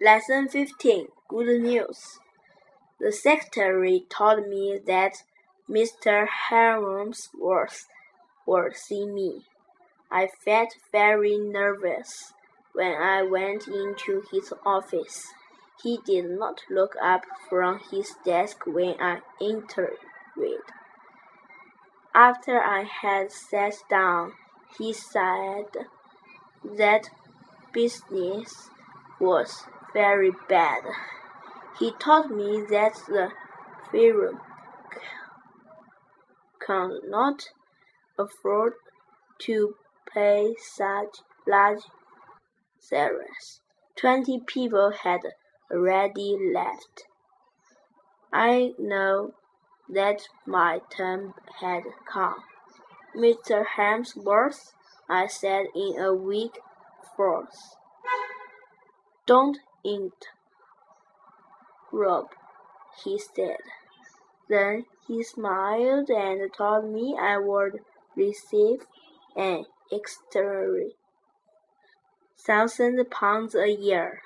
Lesson 15 Good News. The secretary told me that Mr. Harmsworth would see me. I felt very nervous when I went into his office. He did not look up from his desk when I entered. After I had sat down, he said that business was very bad. He told me that the firm cannot afford to pay such large salaries. Twenty people had already left. I know that my time had come. Mr. Harmsworth, I said in a weak voice. Don't interrupt, he said. Then he smiled and told me I would receive an extra thousand pounds a year.